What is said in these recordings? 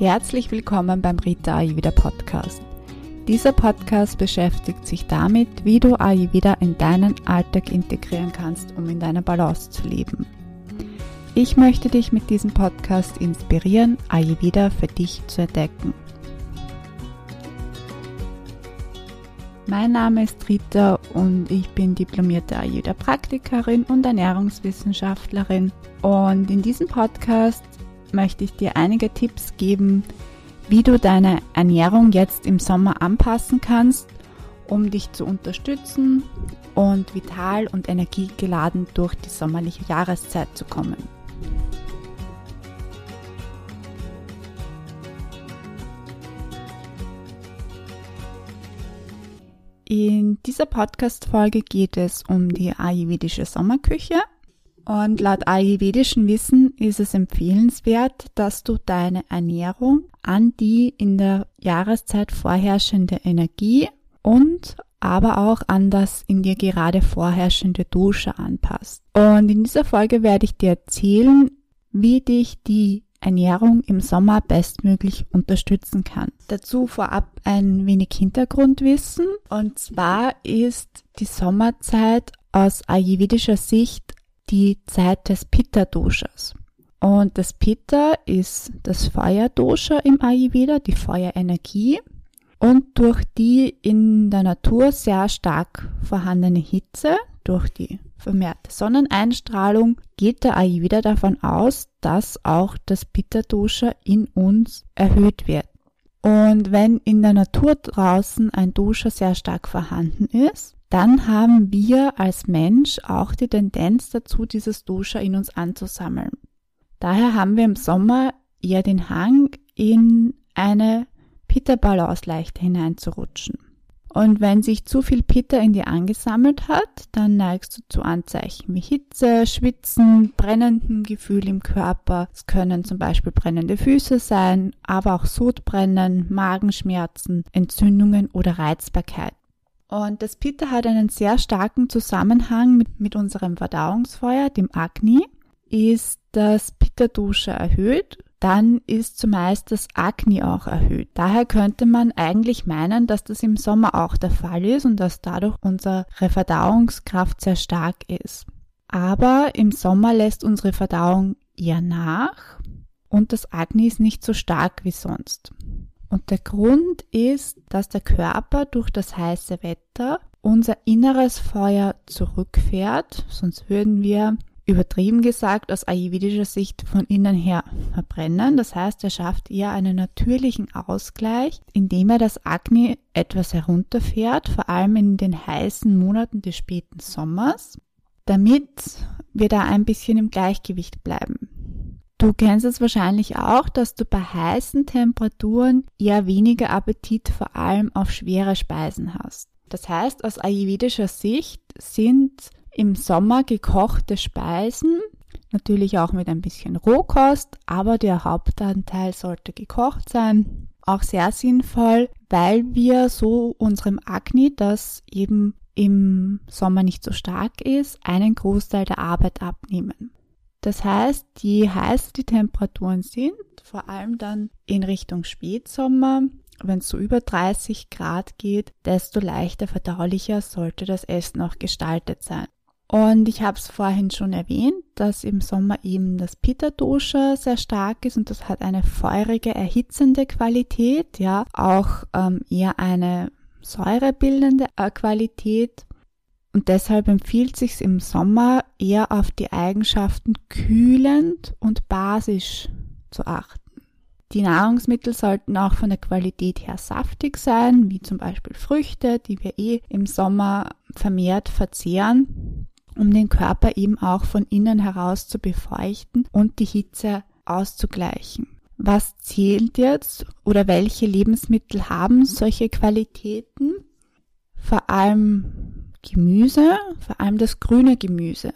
Herzlich willkommen beim Rita Ayurveda Podcast. Dieser Podcast beschäftigt sich damit, wie du Ayurveda in deinen Alltag integrieren kannst, um in deiner Balance zu leben. Ich möchte dich mit diesem Podcast inspirieren, Ayurveda für dich zu entdecken. Mein Name ist Rita und ich bin diplomierte Ayurveda-Praktikerin und Ernährungswissenschaftlerin. Und in diesem Podcast möchte ich dir einige Tipps geben, wie du deine Ernährung jetzt im Sommer anpassen kannst, um dich zu unterstützen und vital und energiegeladen durch die sommerliche Jahreszeit zu kommen. In dieser Podcast-Folge geht es um die ayurvedische Sommerküche. Und laut ayurvedischen Wissen ist es empfehlenswert, dass du deine Ernährung an die in der Jahreszeit vorherrschende Energie und aber auch an das in dir gerade vorherrschende Dusche anpasst. Und in dieser Folge werde ich dir erzählen, wie dich die Ernährung im Sommer bestmöglich unterstützen kann. Dazu vorab ein wenig Hintergrundwissen. Und zwar ist die Sommerzeit aus ayurvedischer Sicht die Zeit des Pitta-Doshas. Und das Pitta ist das Feuerdosha im Ayurveda, die Feuerenergie. Und durch die in der Natur sehr stark vorhandene Hitze, durch die vermehrte Sonneneinstrahlung geht der Ayurveda davon aus, dass auch das Pitta-Dosha in uns erhöht wird. Und wenn in der Natur draußen ein Dosha sehr stark vorhanden ist, dann haben wir als Mensch auch die Tendenz dazu, dieses Dosha in uns anzusammeln. Daher haben wir im Sommer eher den Hang, in eine Pitta-Balance leichter hineinzurutschen. Und wenn sich zu viel Pitta in dir angesammelt hat, dann neigst du zu Anzeichen wie Hitze, Schwitzen, brennenden Gefühl im Körper. Es können zum Beispiel brennende Füße sein, aber auch Sodbrennen, Magenschmerzen, Entzündungen oder Reizbarkeit. Und das Pitta hat einen sehr starken Zusammenhang mit, mit unserem Verdauungsfeuer, dem Agni. Ist das Pitta-Dosha erhöht, dann ist zumeist das Akne auch erhöht. Daher könnte man eigentlich meinen, dass das im Sommer auch der Fall ist und dass dadurch unsere Verdauungskraft sehr stark ist. Aber im Sommer lässt unsere Verdauung eher nach und das Akne ist nicht so stark wie sonst. Und der Grund ist, dass der Körper durch das heiße Wetter unser inneres Feuer zurückfährt, sonst würden wir übertrieben gesagt aus ayurvedischer Sicht von innen her verbrennen. Das heißt, er schafft eher einen natürlichen Ausgleich, indem er das Agni etwas herunterfährt, vor allem in den heißen Monaten des späten Sommers, damit wir da ein bisschen im Gleichgewicht bleiben. Du kennst es wahrscheinlich auch, dass du bei heißen Temperaturen eher weniger Appetit vor allem auf schwere Speisen hast. Das heißt, aus ayurvedischer Sicht sind im Sommer gekochte Speisen, natürlich auch mit ein bisschen Rohkost, aber der Hauptanteil sollte gekocht sein. Auch sehr sinnvoll, weil wir so unserem Akne, das eben im Sommer nicht so stark ist, einen Großteil der Arbeit abnehmen. Das heißt, je heißer die Temperaturen sind, vor allem dann in Richtung Spätsommer, wenn es so über 30 Grad geht, desto leichter verdaulicher sollte das Essen auch gestaltet sein. Und ich habe es vorhin schon erwähnt, dass im Sommer eben das Pitta-Dosha sehr stark ist und das hat eine feurige, erhitzende Qualität, ja, auch ähm, eher eine säurebildende äh, Qualität. Und deshalb empfiehlt sich im Sommer eher auf die Eigenschaften kühlend und basisch zu achten. Die Nahrungsmittel sollten auch von der Qualität her saftig sein, wie zum Beispiel Früchte, die wir eh im Sommer vermehrt verzehren um den Körper eben auch von innen heraus zu befeuchten und die Hitze auszugleichen. Was zählt jetzt oder welche Lebensmittel haben solche Qualitäten? Vor allem Gemüse, vor allem das grüne Gemüse,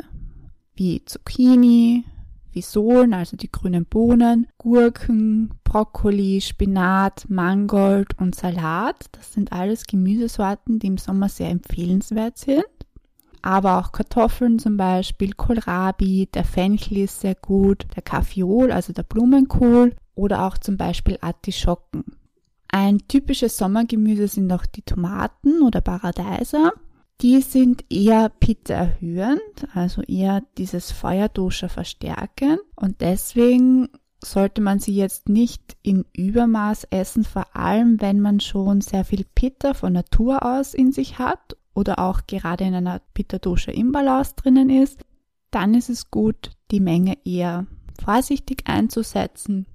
wie Zucchini, wie Sohlen, also die grünen Bohnen, Gurken, Brokkoli, Spinat, Mangold und Salat. Das sind alles Gemüsesorten, die im Sommer sehr empfehlenswert sind aber auch Kartoffeln zum Beispiel, Kohlrabi, der Fenchel ist sehr gut, der Kaffeeol, also der Blumenkohl oder auch zum Beispiel Artischocken. Ein typisches Sommergemüse sind auch die Tomaten oder Paradeiser. Die sind eher Pitta erhöhend, also eher dieses Feuerdoscher verstärken. Und deswegen sollte man sie jetzt nicht in Übermaß essen, vor allem wenn man schon sehr viel Pitta von Natur aus in sich hat oder auch gerade in einer Pitta-Dosha Imbalance drinnen ist, dann ist es gut, die Menge eher vorsichtig einzusetzen,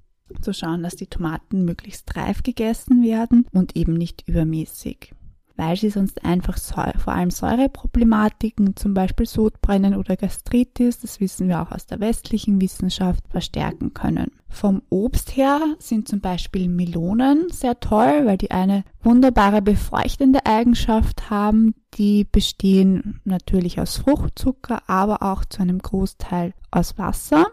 zu schauen, dass die Tomaten möglichst reif gegessen werden und eben nicht übermäßig weil sie sonst einfach vor allem Säureproblematiken, zum Beispiel Sodbrennen oder Gastritis, das wissen wir auch aus der westlichen Wissenschaft, verstärken können. Vom Obst her sind zum Beispiel Melonen sehr toll, weil die eine wunderbare befeuchtende Eigenschaft haben. Die bestehen natürlich aus Fruchtzucker, aber auch zu einem Großteil aus Wasser.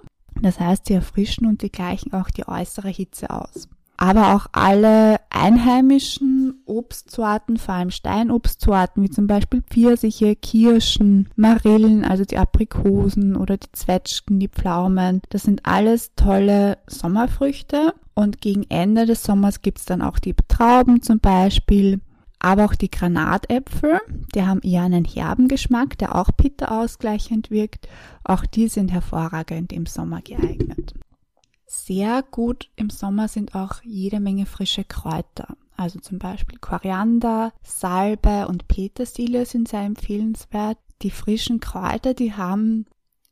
Das heißt, sie erfrischen und die gleichen auch die äußere Hitze aus aber auch alle einheimischen Obstsorten, vor allem Steinobstsorten, wie zum Beispiel Pfirsiche, Kirschen, Marillen, also die Aprikosen oder die Zwetschgen, die Pflaumen. Das sind alles tolle Sommerfrüchte und gegen Ende des Sommers gibt's dann auch die Trauben zum Beispiel, aber auch die Granatäpfel, die haben eher einen herben Geschmack, der auch Pitta ausgleichend wirkt. Auch die sind hervorragend im Sommer geeignet. Sehr gut im Sommer sind auch jede Menge frische Kräuter. Also zum Beispiel Koriander, Salbe und Petersilie sind sehr empfehlenswert. Die frischen Kräuter, die haben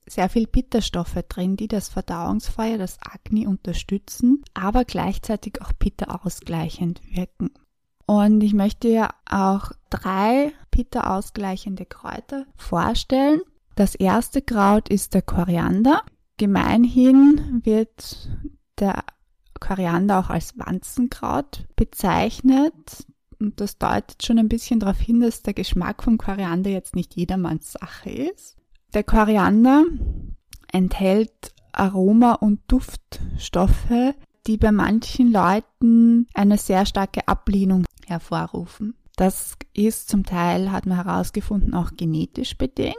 sehr viel Bitterstoffe drin, die das Verdauungsfeuer, das Agni unterstützen, aber gleichzeitig auch Pitta ausgleichend wirken. Und ich möchte ja auch drei Pitta ausgleichende Kräuter vorstellen. Das erste Kraut ist der Koriander. Gemeinhin wird der Koriander auch als Wanzenkraut bezeichnet. Und das deutet schon ein bisschen darauf hin, dass der Geschmack vom Koriander jetzt nicht jedermanns Sache ist. Der Koriander enthält Aroma- und Duftstoffe, die bei manchen Leuten eine sehr starke Ablehnung hervorrufen. Das ist zum Teil, hat man herausgefunden, auch genetisch bedingt.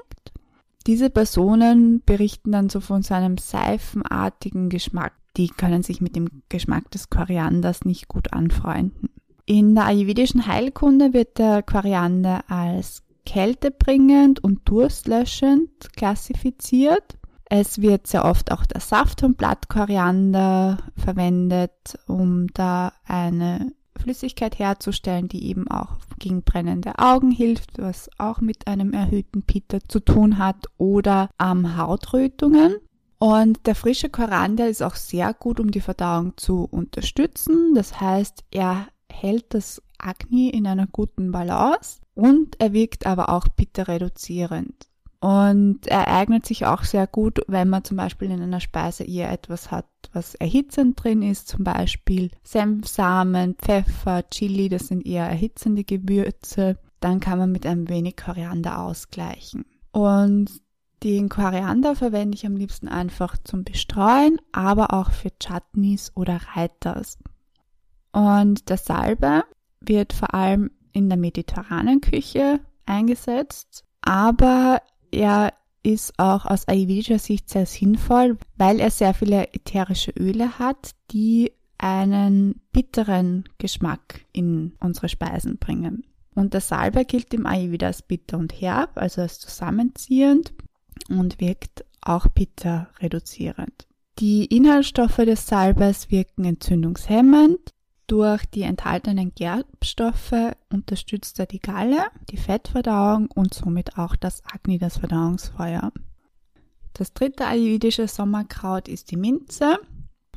Diese Personen berichten dann so von seinem seifenartigen Geschmack. Die können sich mit dem Geschmack des Korianders nicht gut anfreunden. In der ayurvedischen Heilkunde wird der Koriander als kältebringend und durstlöschend klassifiziert. Es wird sehr oft auch der Saft vom Blattkoriander verwendet, um da eine Flüssigkeit herzustellen, die eben auch gegen brennende Augen hilft, was auch mit einem erhöhten Pitta zu tun hat, oder ähm, Hautrötungen. Und der frische Koriander ist auch sehr gut, um die Verdauung zu unterstützen. Das heißt, er hält das Agni in einer guten Balance und er wirkt aber auch Pitta reduzierend. Und er eignet sich auch sehr gut, wenn man zum Beispiel in einer Speise eher etwas hat, was erhitzend drin ist, zum Beispiel Senfsamen, Pfeffer, Chili, das sind eher erhitzende Gewürze. Dann kann man mit einem wenig Koriander ausgleichen. Und den Koriander verwende ich am liebsten einfach zum Bestreuen, aber auch für Chutneys oder Reiters. Und der Salbe wird vor allem in der mediterranen Küche eingesetzt, aber er ist auch aus ayurvedischer Sicht sehr sinnvoll, weil er sehr viele ätherische Öle hat, die einen bitteren Geschmack in unsere Speisen bringen. Und der Salbei gilt im Ayurveda als bitter und herb, also als zusammenziehend und wirkt auch bitter reduzierend. Die Inhaltsstoffe des Salbeis wirken entzündungshemmend, durch die enthaltenen Gerbstoffe unterstützt er die Galle, die Fettverdauung und somit auch das Agni, das Verdauungsfeuer. Das dritte ayurvedische Sommerkraut ist die Minze.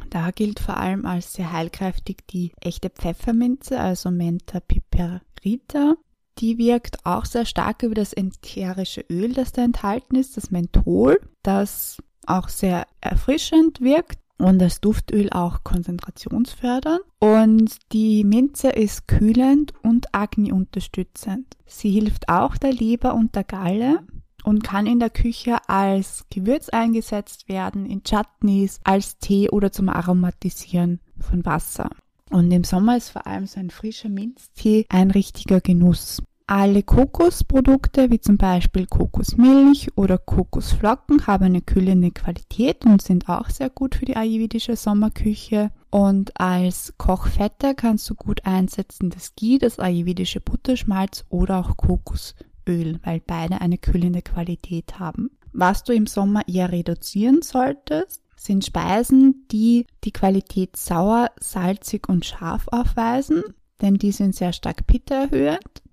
Da gilt vor allem als sehr heilkräftig die echte Pfefferminze, also Mentha piperita. Die wirkt auch sehr stark über das ätherische Öl, das da enthalten ist, das Menthol, das auch sehr erfrischend wirkt und das Duftöl auch konzentrationsfördernd. Und die Minze ist kühlend und Agni unterstützend. Sie hilft auch der Leber und der Galle und kann in der Küche als Gewürz eingesetzt werden, in Chutneys, als Tee oder zum Aromatisieren von Wasser. Und im Sommer ist vor allem so ein frischer Minztee ein richtiger Genuss. Alle Kokosprodukte, wie zum Beispiel Kokosmilch oder Kokosflocken, haben eine kühlende Qualität und sind auch sehr gut für die ayurvedische Sommerküche. Und als Kochfette kannst du gut einsetzen das Ghee, das ayurvedische Butterschmalz oder auch Kokosöl, weil beide eine kühlende Qualität haben. Was du im Sommer eher reduzieren solltest, sind Speisen, die die Qualität sauer, salzig und scharf aufweisen, denn die sind sehr stark erhöht.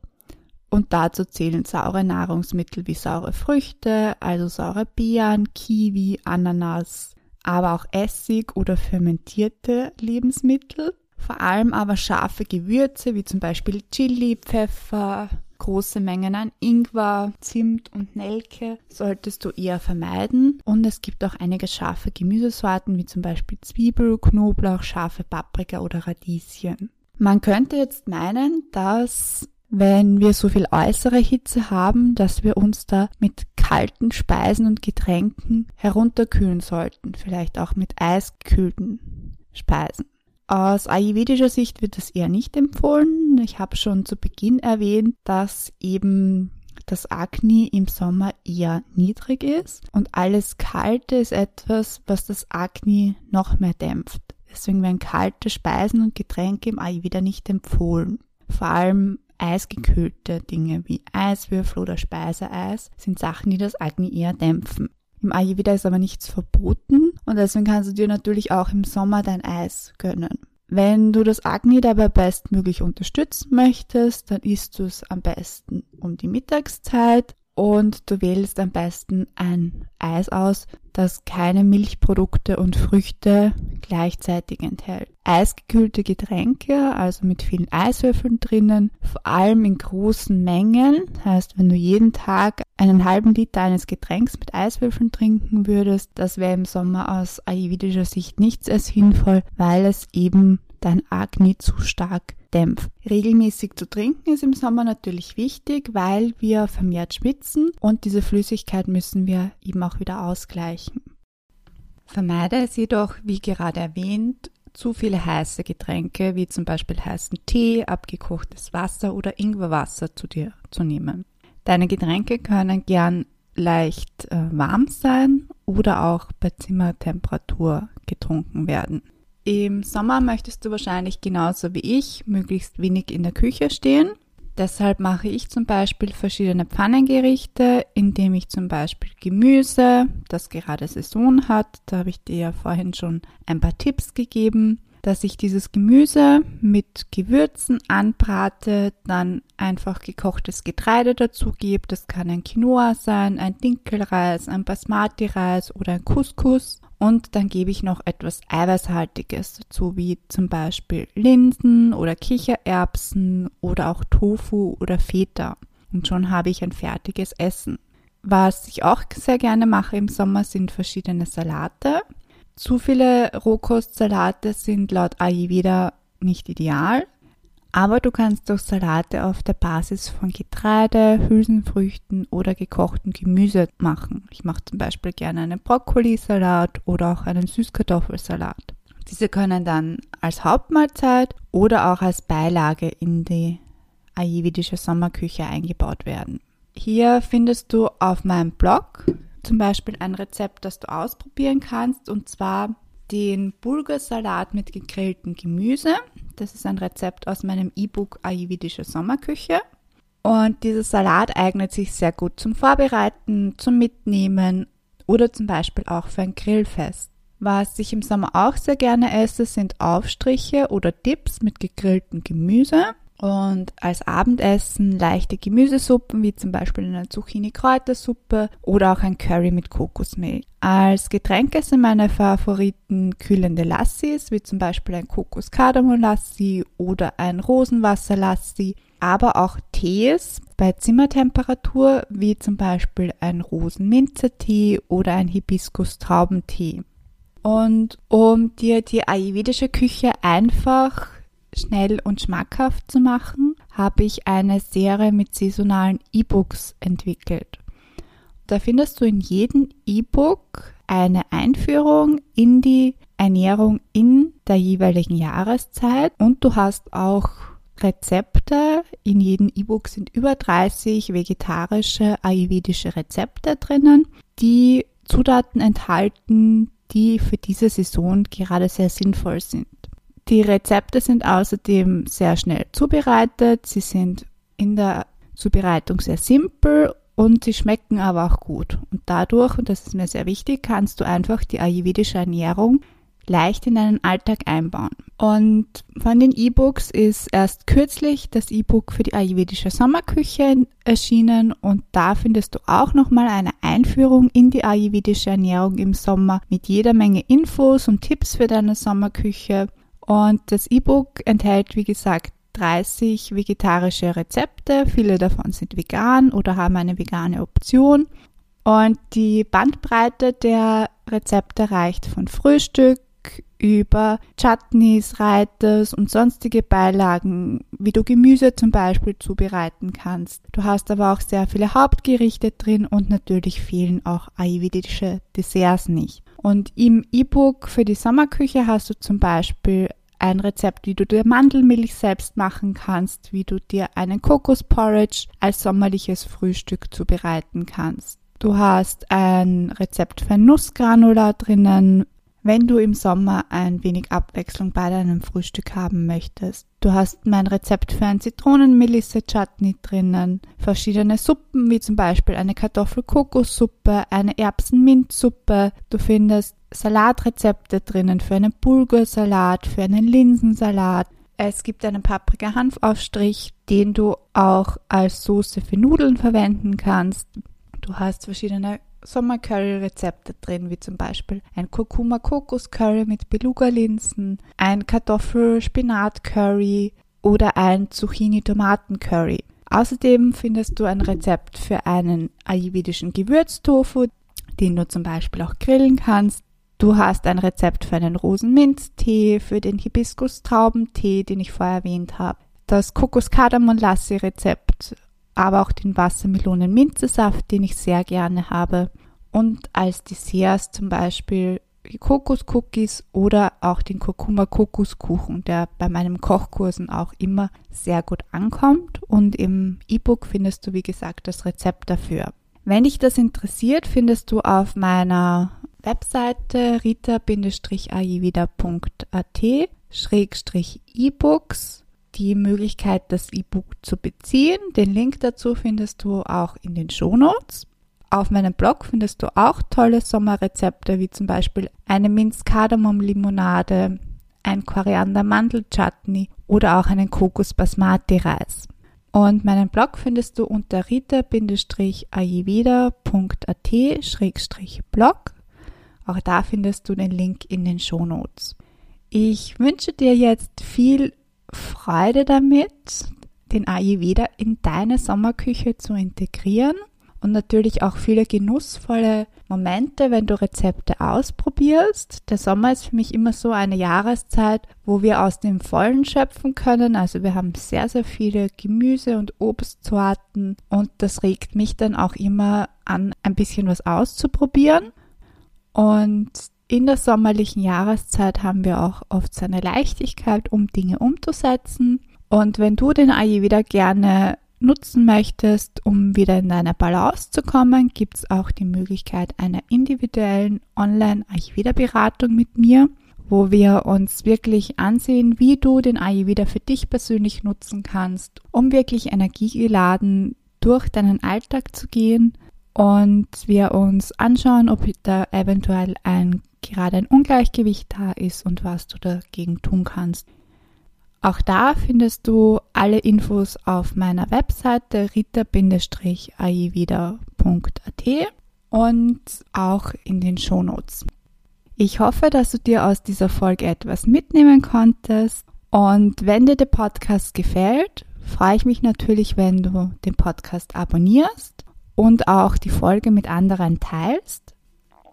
Und dazu zählen saure Nahrungsmittel wie saure Früchte, also saure Beeren, Kiwi, Ananas, aber auch Essig oder fermentierte Lebensmittel. Vor allem aber scharfe Gewürze wie zum Beispiel Chili, Pfeffer, große Mengen an Ingwer, Zimt und Nelke solltest du eher vermeiden. Und es gibt auch einige scharfe Gemüsesorten wie zum Beispiel Zwiebel, Knoblauch, scharfe Paprika oder Radieschen. Man könnte jetzt meinen, dass wenn wir so viel äußere Hitze haben, dass wir uns da mit kalten Speisen und Getränken herunterkühlen sollten, vielleicht auch mit eisgekühlten Speisen. Aus ayurvedischer Sicht wird das eher nicht empfohlen. Ich habe schon zu Beginn erwähnt, dass eben das Agni im Sommer eher niedrig ist und alles Kalte ist etwas, was das Agni noch mehr dämpft. Deswegen werden kalte Speisen und Getränke im Ayurveda nicht empfohlen. Vor allem eisgekühlte Dinge wie Eiswürfel oder Speiseeis sind Sachen, die das Agni eher dämpfen. Im Ayurveda ist aber nichts verboten und deswegen kannst du dir natürlich auch im Sommer dein Eis gönnen. Wenn du das Agni dabei bestmöglich unterstützen möchtest, dann isst du es am besten um die Mittagszeit und du wählst am besten ein Eis aus, das keine Milchprodukte und Früchte gleichzeitig enthält. Eisgekühlte Getränke, also mit vielen Eiswürfeln drinnen, vor allem in großen Mengen. Heißt, wenn du jeden Tag einen halben Liter eines Getränks mit Eiswürfeln trinken würdest, das wäre im Sommer aus ayurvedischer Sicht nichts als sinnvoll, weil es eben dein Agni zu stark dämpft. Regelmäßig zu trinken ist im Sommer natürlich wichtig, weil wir vermehrt schwitzen und diese Flüssigkeit müssen wir eben auch wieder ausgleichen. Vermeide es jedoch, wie gerade erwähnt, zu viele heiße Getränke, wie zum Beispiel heißen Tee, abgekochtes Wasser oder Ingwerwasser zu dir zu nehmen. Deine Getränke können gern leicht äh, warm sein oder auch bei Zimmertemperatur getrunken werden. Im Sommer möchtest du wahrscheinlich genauso wie ich möglichst wenig in der Küche stehen. Deshalb mache ich zum Beispiel verschiedene Pfannengerichte, indem ich zum Beispiel Gemüse, das gerade Saison hat, da habe ich dir ja vorhin schon ein paar Tipps gegeben, dass ich dieses Gemüse mit Gewürzen anbrate, dann einfach gekochtes Getreide dazu gebe. Das kann ein Quinoa sein, ein Dinkelreis, ein Basmati-Reis oder ein Couscous. Und dann gebe ich noch etwas Eiweißhaltiges dazu, wie zum Beispiel Linsen oder Kichererbsen oder auch Tofu oder Feta. Und schon habe ich ein fertiges Essen. Was ich auch sehr gerne mache im Sommer sind verschiedene Salate. Zu viele Rohkostsalate sind laut Ayurveda nicht ideal, aber du kannst doch Salate auf der Basis von Getreide, Hülsenfrüchten oder gekochtem Gemüse machen. Ich mache zum Beispiel gerne einen Brokkolisalat oder auch einen Süßkartoffelsalat. Diese können dann als Hauptmahlzeit oder auch als Beilage in die ayurvedische Sommerküche eingebaut werden. Hier findest du auf meinem Blog zum Beispiel ein Rezept, das du ausprobieren kannst, und zwar den Bulgursalat mit gegrilltem Gemüse. Das ist ein Rezept aus meinem E-Book Ayurvedische Sommerküche. Und dieser Salat eignet sich sehr gut zum Vorbereiten, zum Mitnehmen oder zum Beispiel auch für ein Grillfest. Was ich im Sommer auch sehr gerne esse, sind Aufstriche oder Dips mit gegrilltem Gemüse. Und als Abendessen leichte Gemüsesuppen, wie zum Beispiel eine Zucchini-Kräutersuppe oder auch ein Curry mit Kokosmilch. Als Getränke sind meine Favoriten kühlende Lassis, wie zum Beispiel ein Kokos-Kardamom-Lassi oder ein Rosenwasser-Lassi, aber auch Tees bei Zimmertemperatur, wie zum Beispiel ein Rosenminzertee oder ein Hibiskus-Traubentee. Und um dir die ayurvedische Küche einfach schnell und schmackhaft zu machen, habe ich eine Serie mit saisonalen E-Books entwickelt. Da findest du in jedem E-Book eine Einführung in die Ernährung in der jeweiligen Jahreszeit und du hast auch Rezepte. In jedem E-Book sind über 30 vegetarische ayurvedische Rezepte drinnen, die Zutaten enthalten, die für diese Saison gerade sehr sinnvoll sind. Die Rezepte sind außerdem sehr schnell zubereitet, sie sind in der Zubereitung sehr simpel und sie schmecken aber auch gut. Und dadurch, und das ist mir sehr wichtig, kannst du einfach die ayurvedische Ernährung leicht in deinen Alltag einbauen. Und von den E-Books ist erst kürzlich das E-Book für die ayurvedische Sommerküche erschienen und da findest du auch nochmal eine Einführung in die ayurvedische Ernährung im Sommer mit jeder Menge Infos und Tipps für deine Sommerküche. Und das E-Book enthält, wie gesagt, 30 vegetarische Rezepte. Viele davon sind vegan oder haben eine vegane Option. Und die Bandbreite der Rezepte reicht von Frühstück über Chutneys, Reiters und sonstige Beilagen, wie du Gemüse zum Beispiel zubereiten kannst. Du hast aber auch sehr viele Hauptgerichte drin und natürlich fehlen auch ayurvedische Desserts nicht. Und im E-Book für die Sommerküche hast du zum Beispiel ein Rezept, wie du dir Mandelmilch selbst machen kannst, wie du dir einen Kokosporridge als sommerliches Frühstück zubereiten kannst. Du hast ein Rezept für Nussgranula drinnen, wenn du im Sommer ein wenig Abwechslung bei deinem Frühstück haben möchtest. Du hast mein Rezept für ein Zitronenmelisse-Chutney drinnen, verschiedene Suppen, wie zum Beispiel eine Kartoffel-Kokossuppe, eine Erbsen-Minzsuppe. Du findest Salatrezepte drinnen für einen Bulgursalat, für einen Linsensalat. Es gibt einen Paprika-Hanfaufstrich, den du auch als Soße für Nudeln verwenden kannst. Du hast verschiedene Sommercurry-Rezepte drin, wie zum Beispiel ein Kurkuma-Kokos-Curry mit Beluga-Linsen, ein Kartoffel-Spinat-Curry oder ein Zucchini-Tomaten-Curry. Außerdem findest du ein Rezept für einen ayurvedischen Gewürztofu, den du zum Beispiel auch grillen kannst. Du hast ein Rezept für einen Rosenminztee, für den Hibiskus-Traubentee, den ich vorher erwähnt habe. Das Kokos-Kardamom-Lassi-Rezept aber auch den Wassermelonen-Minzesaft, den ich sehr gerne habe. Und als Desserts zum Beispiel Kokoscookies oder auch den Kurkuma-Kokoskuchen, der bei meinen Kochkursen auch immer sehr gut ankommt. Und im E-Book findest du, wie gesagt, das Rezept dafür. Wenn dich das interessiert, findest du auf meiner Webseite rita-ayurveda.at E-Books die Möglichkeit, das E-Book zu beziehen. Den Link dazu findest du auch in den Shownotes. Auf meinem Blog findest du auch tolle Sommerrezepte, wie zum Beispiel eine Minz-Kardamom-Limonade, ein Koriander-Mandel-Chutney oder auch einen Kokos-Basmati-Reis. Und meinen Blog findest du unter rita-ayurveda.at-blog. Auch da findest du den Link in den Shownotes. Ich wünsche dir jetzt viel Freude damit, den Ayurveda in deine Sommerküche zu integrieren und natürlich auch viele genussvolle Momente, wenn du Rezepte ausprobierst. Der Sommer ist für mich immer so eine Jahreszeit, wo wir aus dem Vollen schöpfen können. Also wir haben sehr, sehr viele Gemüse- und Obstsorten und das regt mich dann auch immer an, ein bisschen was auszuprobieren. Und in der sommerlichen Jahreszeit haben wir auch oft so eine Leichtigkeit, um Dinge umzusetzen. Und wenn du den Ayurveda gerne nutzen möchtest, um wieder in deine Balance zu kommen, gibt es auch die Möglichkeit einer individuellen Online-Ayurveda-Beratung mit mir, wo wir uns wirklich ansehen, wie du den Ayurveda für dich persönlich nutzen kannst, um wirklich energiegeladen durch deinen Alltag zu gehen und wir uns anschauen, ob da eventuell ein gerade ein Ungleichgewicht da ist und was du dagegen tun kannst. Auch da findest du alle Infos auf meiner Webseite rita-ayurveda.at und auch in den Shownotes. Ich hoffe, dass du dir aus dieser Folge etwas mitnehmen konntest und wenn dir der Podcast gefällt, freue ich mich natürlich, wenn du den Podcast abonnierst und auch die Folge mit anderen teilst.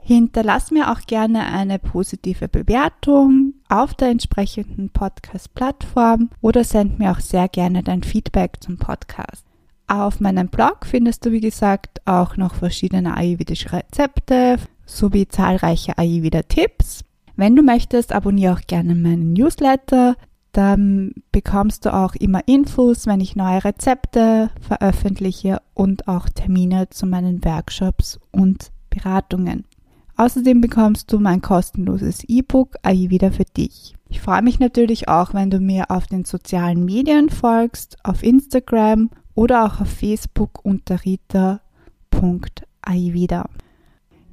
Hinterlass mir auch gerne eine positive Bewertung auf der entsprechenden Podcast-Plattform oder send mir auch sehr gerne dein Feedback zum Podcast. Auf meinem Blog findest du, wie gesagt, auch noch verschiedene ayurvedische Rezepte sowie zahlreiche Ayurveda-Tipps. Wenn du möchtest, abonniere auch gerne meinen Newsletter. Dann bekommst du auch immer Infos, wenn ich neue Rezepte veröffentliche und auch Termine zu meinen Workshops und Beratungen. Außerdem bekommst du mein kostenloses E-Book Ayurveda für dich. Ich freue mich natürlich auch, wenn du mir auf den sozialen Medien folgst, auf Instagram oder auch auf Facebook unter rita.ayurveda.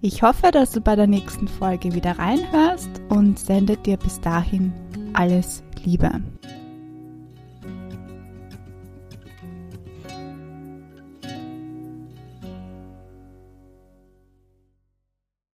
Ich hoffe, dass du bei der nächsten Folge wieder reinhörst und sende dir bis dahin alles Liebe.